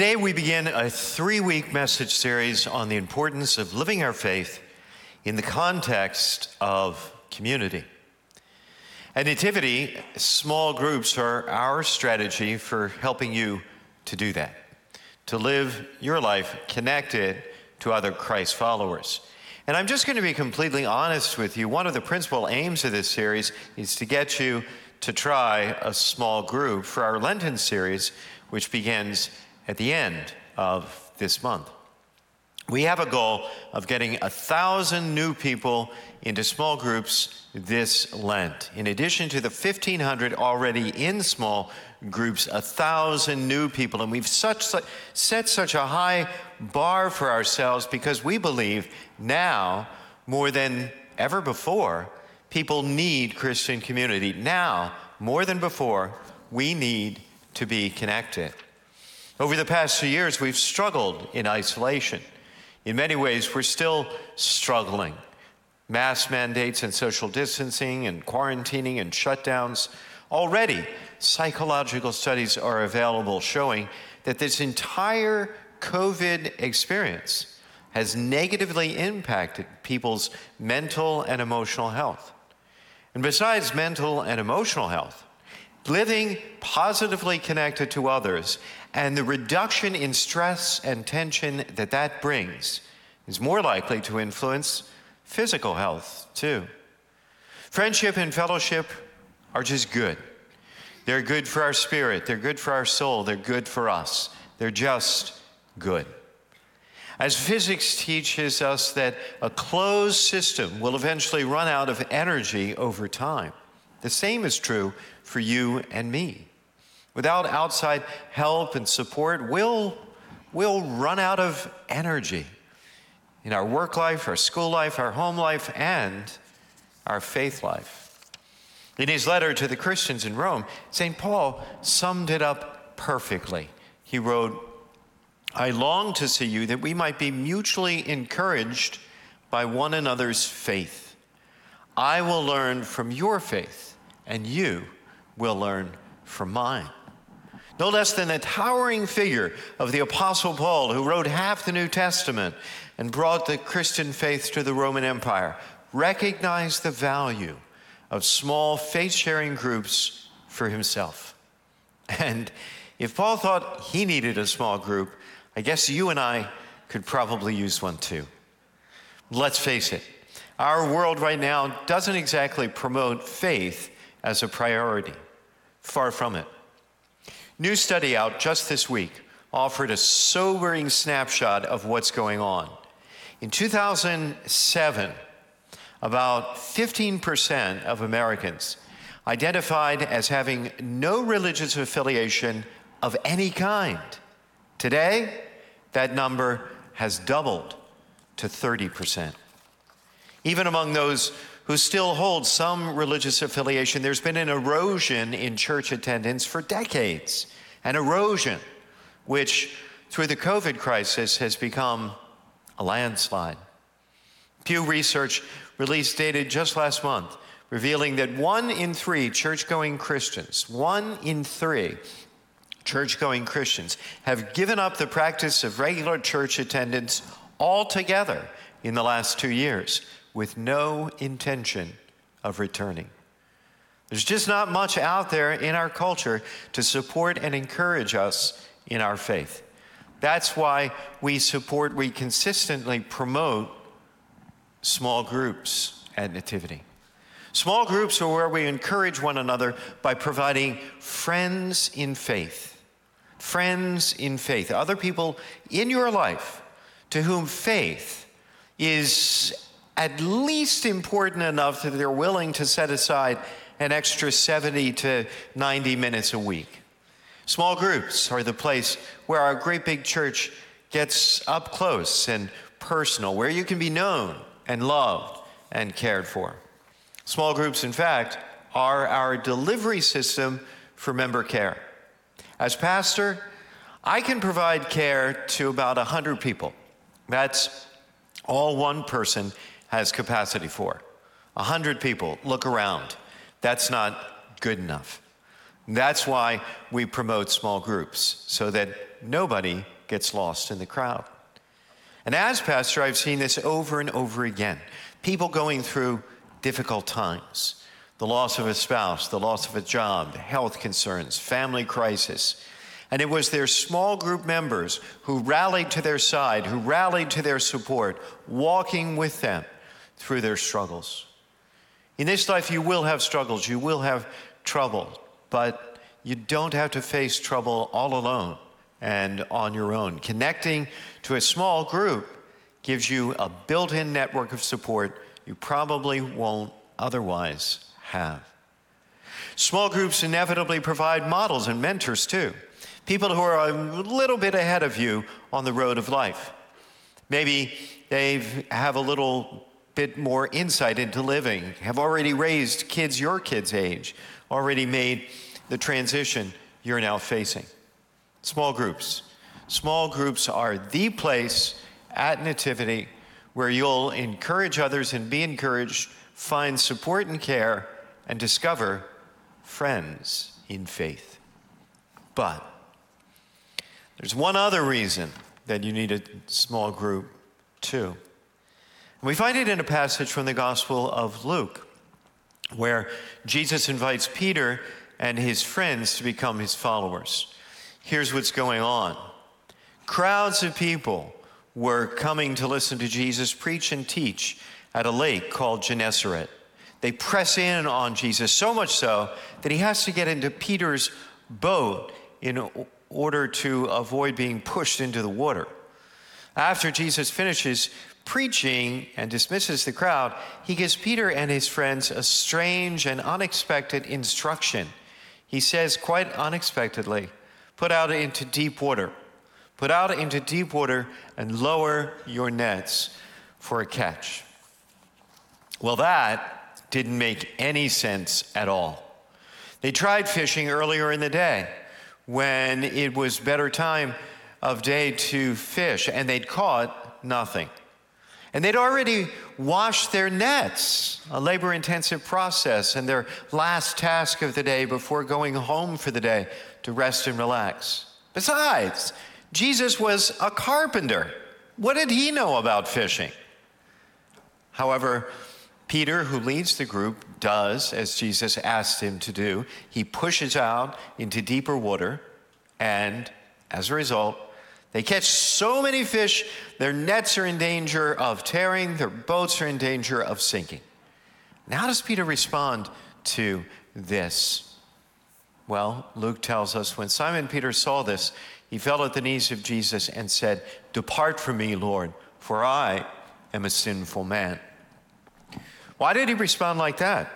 Today, we begin a three week message series on the importance of living our faith in the context of community. At Nativity, small groups are our strategy for helping you to do that, to live your life connected to other Christ followers. And I'm just going to be completely honest with you. One of the principal aims of this series is to get you to try a small group for our Lenten series, which begins at the end of this month. We have a goal of getting a thousand new people into small groups this Lent. In addition to the 1,500 already in small groups, a thousand new people. And we've such, set such a high bar for ourselves because we believe now, more than ever before, people need Christian community. Now, more than before, we need to be connected. Over the past few years, we've struggled in isolation. In many ways, we're still struggling. Mass mandates and social distancing and quarantining and shutdowns. Already, psychological studies are available showing that this entire COVID experience has negatively impacted people's mental and emotional health. And besides mental and emotional health, living positively connected to others and the reduction in stress and tension that that brings is more likely to influence physical health too. Friendship and fellowship are just good. They're good for our spirit, they're good for our soul, they're good for us. They're just good. As physics teaches us that a closed system will eventually run out of energy over time, the same is true for you and me. Without outside help and support, we'll, we'll run out of energy in our work life, our school life, our home life, and our faith life. In his letter to the Christians in Rome, St. Paul summed it up perfectly. He wrote, I long to see you that we might be mutually encouraged by one another's faith. I will learn from your faith, and you will learn from mine no less than the towering figure of the Apostle Paul, who wrote half the New Testament and brought the Christian faith to the Roman Empire, recognized the value of small faith sharing groups for himself. And if Paul thought he needed a small group, I guess you and I could probably use one too. Let's face it, our world right now doesn't exactly promote faith as a priority. Far from it. New study out just this week offered a sobering snapshot of what's going on. In 2007, about 15% of Americans identified as having no religious affiliation of any kind. Today, that number has doubled to 30%. Even among those who still hold some religious affiliation, there's been an erosion in church attendance for decades, an erosion which, through the COVID crisis, has become a landslide. Pew Research released data just last month revealing that one in three church going Christians, one in three church going Christians, have given up the practice of regular church attendance altogether in the last two years with no intention of returning. There's just not much out there in our culture to support and encourage us in our faith. That's why we support, we consistently promote small groups at Nativity. Small groups are where we encourage one another by providing friends in faith. Friends in faith, other people in your life to whom faith is at least important enough that they're willing to set aside an extra 70 to 90 minutes a week. Small groups are the place where our great big church gets up close and personal, where you can be known and loved and cared for. Small groups, in fact, are our delivery system for member care. As pastor, I can provide care to about 100 people. That's all one person has capacity for. A hundred people, look around. That's not good enough. That's why we promote small groups, so that nobody gets lost in the crowd. And as pastor, I've seen this over and over again. People going through difficult times the loss of a spouse, the loss of a job, health concerns, family crisis. And it was their small group members who rallied to their side, who rallied to their support, walking with them through their struggles. In this life, you will have struggles, you will have trouble, but you don't have to face trouble all alone and on your own. Connecting to a small group gives you a built in network of support you probably won't otherwise have. Small groups inevitably provide models and mentors too, people who are a little bit ahead of you on the road of life. Maybe they have a little bit more insight into living, have already raised kids your kids' age, already made the transition you're now facing. Small groups. Small groups are the place at Nativity where you'll encourage others and be encouraged, find support and care, and discover friends in faith. But there's one other reason that you need a small group, too. And we find it in a passage from the Gospel of Luke, where Jesus invites Peter and his friends to become his followers. Here's what's going on crowds of people were coming to listen to Jesus preach and teach at a lake called Gennesaret. They press in on Jesus so much so that he has to get into Peter's boat in order to avoid being pushed into the water. After Jesus finishes preaching and dismisses the crowd, he gives Peter and his friends a strange and unexpected instruction. He says, quite unexpectedly, put out into deep water. Put out into deep water and lower your nets for a catch. Well, that didn't make any sense at all. They tried fishing earlier in the day when it was better time of day to fish, and they'd caught nothing. And they'd already washed their nets, a labor intensive process, and their last task of the day before going home for the day to rest and relax. Besides, Jesus was a carpenter. What did he know about fishing? However, Peter, who leads the group, does as Jesus asked him to do. He pushes out into deeper water, and as a result, they catch so many fish, their nets are in danger of tearing, their boats are in danger of sinking. Now, how does Peter respond to this? Well, Luke tells us when Simon Peter saw this, he fell at the knees of Jesus and said, Depart from me, Lord, for I am a sinful man. Why did he respond like that?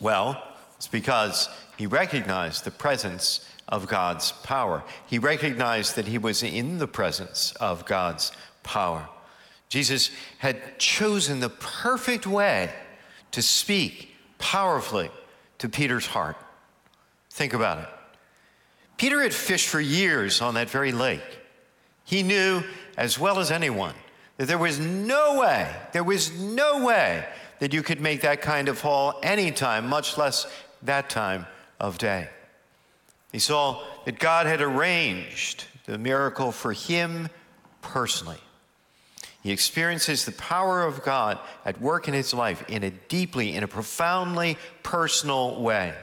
Well, it's because he recognized the presence of God's power. He recognized that he was in the presence of God's power. Jesus had chosen the perfect way to speak powerfully to Peter's heart. Think about it. Peter had fished for years on that very lake. He knew as well as anyone that there was no way, there was no way that you could make that kind of haul anytime, much less that time of day. He saw that God had arranged the miracle for him personally. He experiences the power of God at work in his life in a deeply, in a profoundly personal way.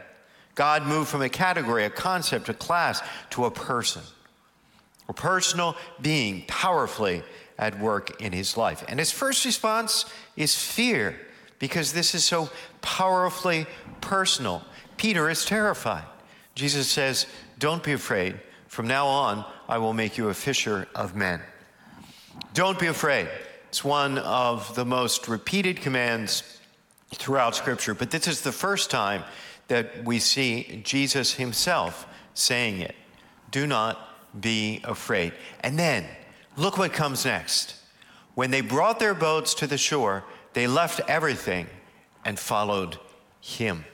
God moved from a category, a concept, a class to a person, a personal being powerfully at work in his life. And his first response is fear because this is so powerfully personal. Peter is terrified. Jesus says, Don't be afraid. From now on, I will make you a fisher of men. Don't be afraid. It's one of the most repeated commands throughout Scripture, but this is the first time that we see Jesus himself saying it. Do not be afraid. And then, look what comes next. When they brought their boats to the shore, they left everything and followed him.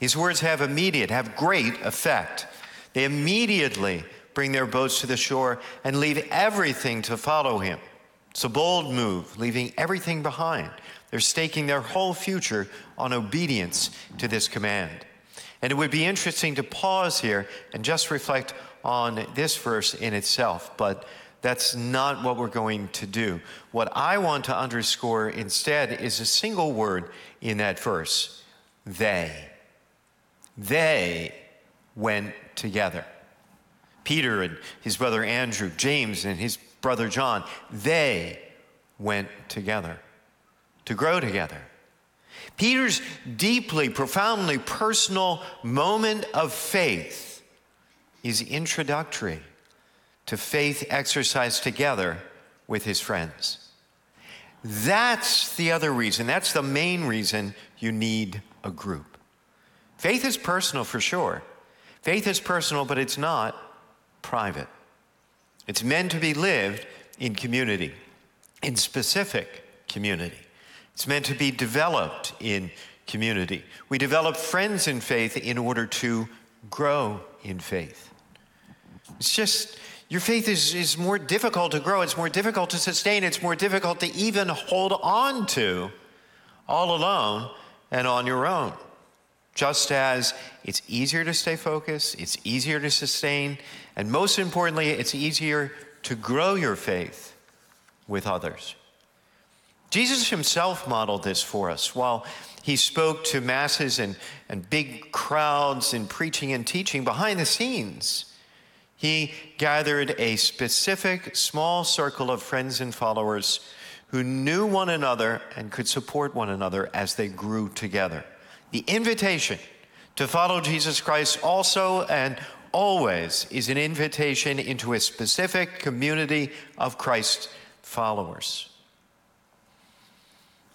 His words have immediate, have great effect. They immediately bring their boats to the shore and leave everything to follow him. It's a bold move, leaving everything behind. They're staking their whole future on obedience to this command. And it would be interesting to pause here and just reflect on this verse in itself, but that's not what we're going to do. What I want to underscore instead is a single word in that verse they. They went together. Peter and his brother Andrew, James and his brother John, they went together to grow together. Peter's deeply, profoundly personal moment of faith is introductory to faith exercised together with his friends. That's the other reason, that's the main reason you need a group. Faith is personal for sure. Faith is personal, but it's not private. It's meant to be lived in community, in specific community. It's meant to be developed in community. We develop friends in faith in order to grow in faith. It's just, your faith is, is more difficult to grow, it's more difficult to sustain, it's more difficult to even hold on to all alone and on your own. Just as it's easier to stay focused, it's easier to sustain, and most importantly, it's easier to grow your faith with others. Jesus himself modeled this for us while he spoke to masses and, and big crowds in preaching and teaching behind the scenes. He gathered a specific small circle of friends and followers who knew one another and could support one another as they grew together. The invitation to follow Jesus Christ also and always is an invitation into a specific community of Christ followers.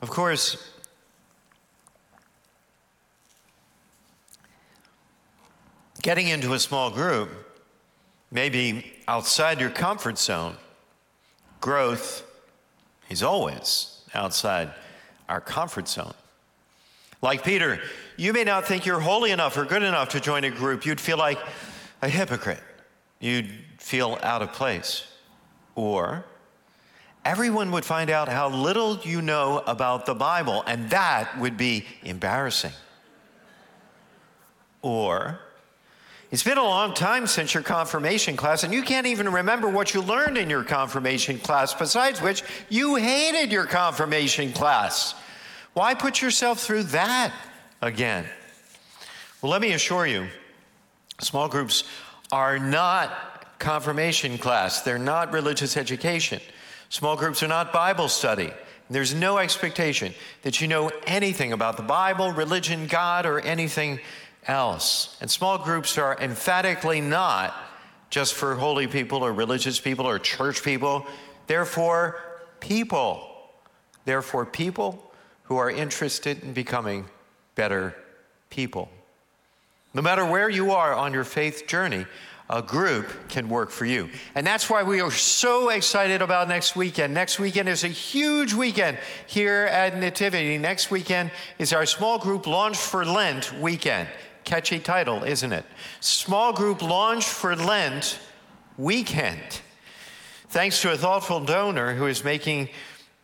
Of course, getting into a small group maybe outside your comfort zone. Growth is always outside our comfort zone. Like Peter, you may not think you're holy enough or good enough to join a group. You'd feel like a hypocrite. You'd feel out of place. Or everyone would find out how little you know about the Bible, and that would be embarrassing. Or, it's been a long time since your confirmation class, and you can't even remember what you learned in your confirmation class, besides which, you hated your confirmation class. Why put yourself through that again? Well, let me assure you, small groups are not confirmation class, they're not religious education. Small groups are not Bible study. There's no expectation that you know anything about the Bible, religion, God, or anything else. And small groups are emphatically not just for holy people or religious people or church people. They're for people. They're for people who are interested in becoming better people. No matter where you are on your faith journey, a group can work for you. And that's why we are so excited about next weekend. Next weekend is a huge weekend here at Nativity. Next weekend is our small group launch for Lent weekend. Catchy title, isn't it? Small group launch for Lent weekend. Thanks to a thoughtful donor who is making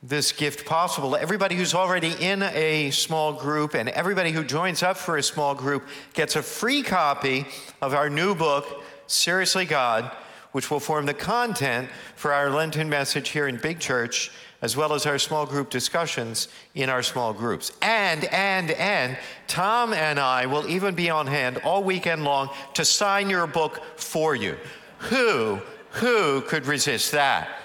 this gift possible. Everybody who's already in a small group and everybody who joins up for a small group gets a free copy of our new book, Seriously God, which will form the content for our Lenten message here in Big Church, as well as our small group discussions in our small groups. And, and, and, Tom and I will even be on hand all weekend long to sign your book for you. Who, who could resist that?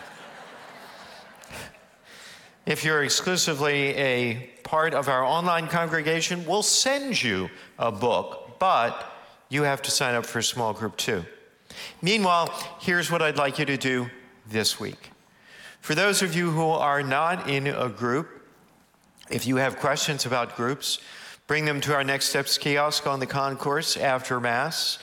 If you're exclusively a part of our online congregation, we'll send you a book, but you have to sign up for a small group too. Meanwhile, here's what I'd like you to do this week. For those of you who are not in a group, if you have questions about groups, bring them to our Next Steps kiosk on the concourse after Mass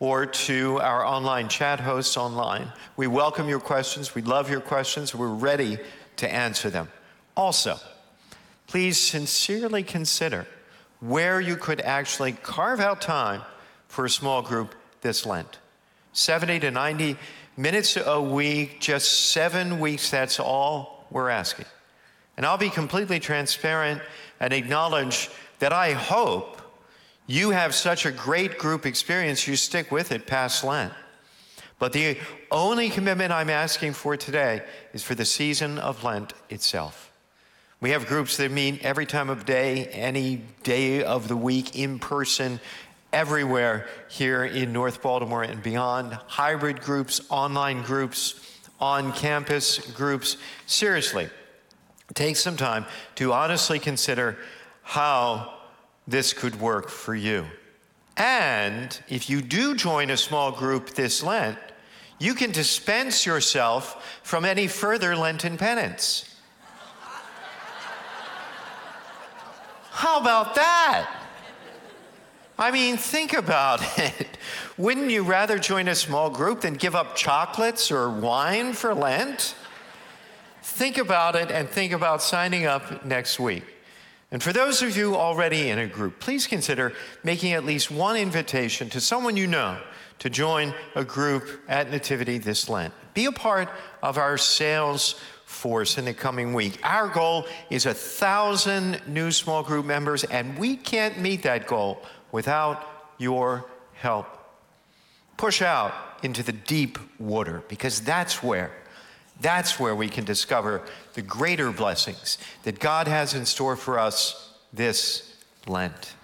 or to our online chat hosts online. We welcome your questions. We love your questions. We're ready to answer them. Also, please sincerely consider where you could actually carve out time for a small group this Lent. 70 to 90 minutes a week, just seven weeks, that's all we're asking. And I'll be completely transparent and acknowledge that I hope You have such a great group experience, you stick with it past Lent. But the only commitment I'm asking for today is for the season of Lent itself. We have groups that meet every time of day, any day of the week, in person, everywhere here in North Baltimore and beyond. Hybrid groups, online groups, on campus groups. Seriously, take some time to honestly consider how this could work for you. And if you do join a small group this Lent, you can dispense yourself from any further Lenten penance. How about that? I mean, think about it. Wouldn't you rather join a small group than give up chocolates or wine for Lent? Think about it and think about signing up next week. And for those of you already in a group, please consider making at least one invitation to someone you know to join a group at Nativity this Lent. Be a part of our sales force in the coming week. Our goal is a thousand new small group members, and we can't meet that goal without your help. Push out into the deep water because that's where that's where we can discover the greater blessings that God has in store for us this Lent.